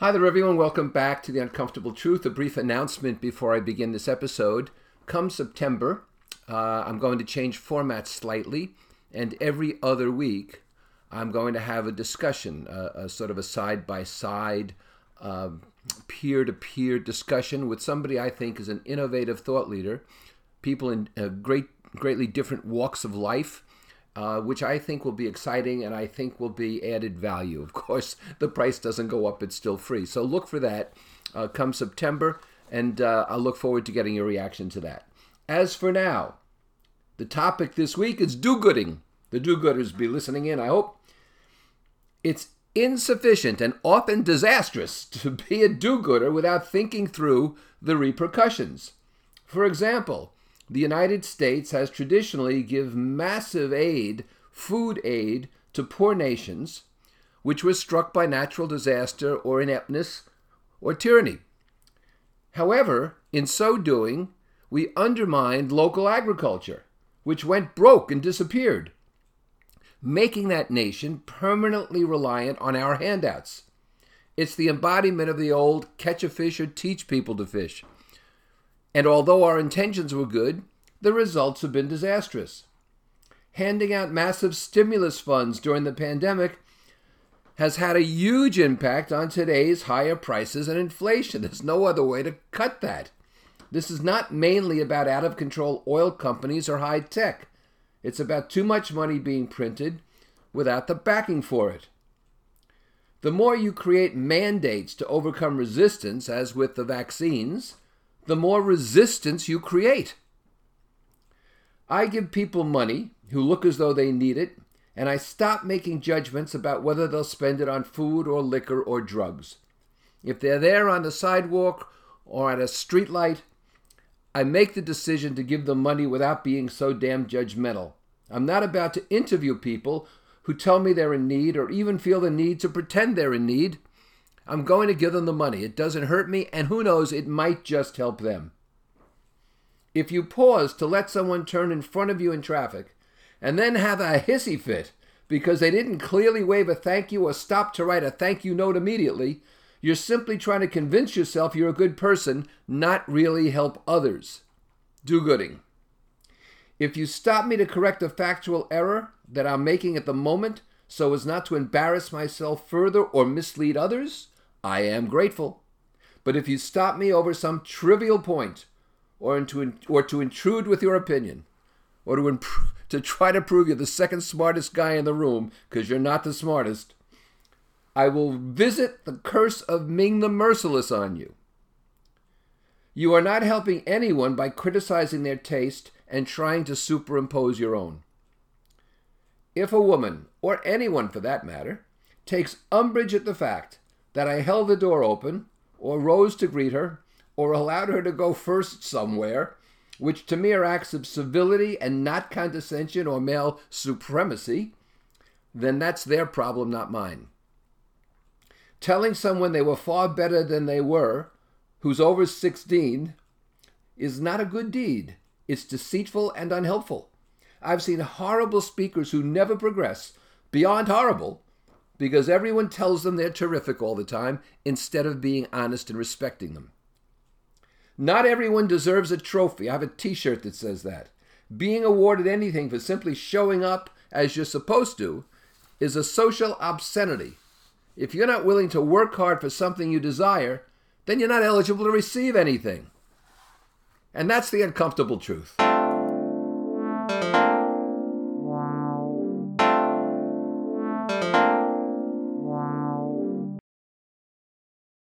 Hi there, everyone. Welcome back to The Uncomfortable Truth. A brief announcement before I begin this episode. Come September, uh, I'm going to change format slightly, and every other week, I'm going to have a discussion, a sort of a side by side, peer to peer discussion with somebody I think is an innovative thought leader, people in uh, great, greatly different walks of life uh, which I think will be exciting and I think will be added value. Of course, the price doesn't go up, it's still free. So look for that uh, come September, and uh, I'll look forward to getting your reaction to that. As for now, the topic this week is do gooding. The do gooders be listening in, I hope. It's insufficient and often disastrous to be a do gooder without thinking through the repercussions. For example, the United States has traditionally given massive aid, food aid, to poor nations which were struck by natural disaster or ineptness or tyranny. However, in so doing, we undermined local agriculture, which went broke and disappeared, making that nation permanently reliant on our handouts. It's the embodiment of the old catch a fish or teach people to fish. And although our intentions were good, the results have been disastrous. Handing out massive stimulus funds during the pandemic has had a huge impact on today's higher prices and inflation. There's no other way to cut that. This is not mainly about out of control oil companies or high tech. It's about too much money being printed without the backing for it. The more you create mandates to overcome resistance, as with the vaccines, the more resistance you create. I give people money who look as though they need it, and I stop making judgments about whether they'll spend it on food or liquor or drugs. If they're there on the sidewalk or at a streetlight, I make the decision to give them money without being so damn judgmental. I'm not about to interview people who tell me they're in need or even feel the need to pretend they're in need. I'm going to give them the money. It doesn't hurt me, and who knows, it might just help them. If you pause to let someone turn in front of you in traffic and then have a hissy fit because they didn't clearly wave a thank you or stop to write a thank you note immediately, you're simply trying to convince yourself you're a good person, not really help others. Do gooding. If you stop me to correct a factual error that I'm making at the moment so as not to embarrass myself further or mislead others, I am grateful. But if you stop me over some trivial point or, to, or to intrude with your opinion, or to, to try to prove you're the second smartest guy in the room because you're not the smartest, I will visit the curse of Ming the Merciless on you. You are not helping anyone by criticizing their taste and trying to superimpose your own. If a woman, or anyone for that matter, takes umbrage at the fact that I held the door open, or rose to greet her, or allowed her to go first somewhere, which to me are acts of civility and not condescension or male supremacy, then that's their problem, not mine. Telling someone they were far better than they were, who's over 16, is not a good deed. It's deceitful and unhelpful. I've seen horrible speakers who never progress beyond horrible because everyone tells them they're terrific all the time instead of being honest and respecting them. Not everyone deserves a trophy. I have a t shirt that says that. Being awarded anything for simply showing up as you're supposed to is a social obscenity. If you're not willing to work hard for something you desire, then you're not eligible to receive anything. And that's the uncomfortable truth.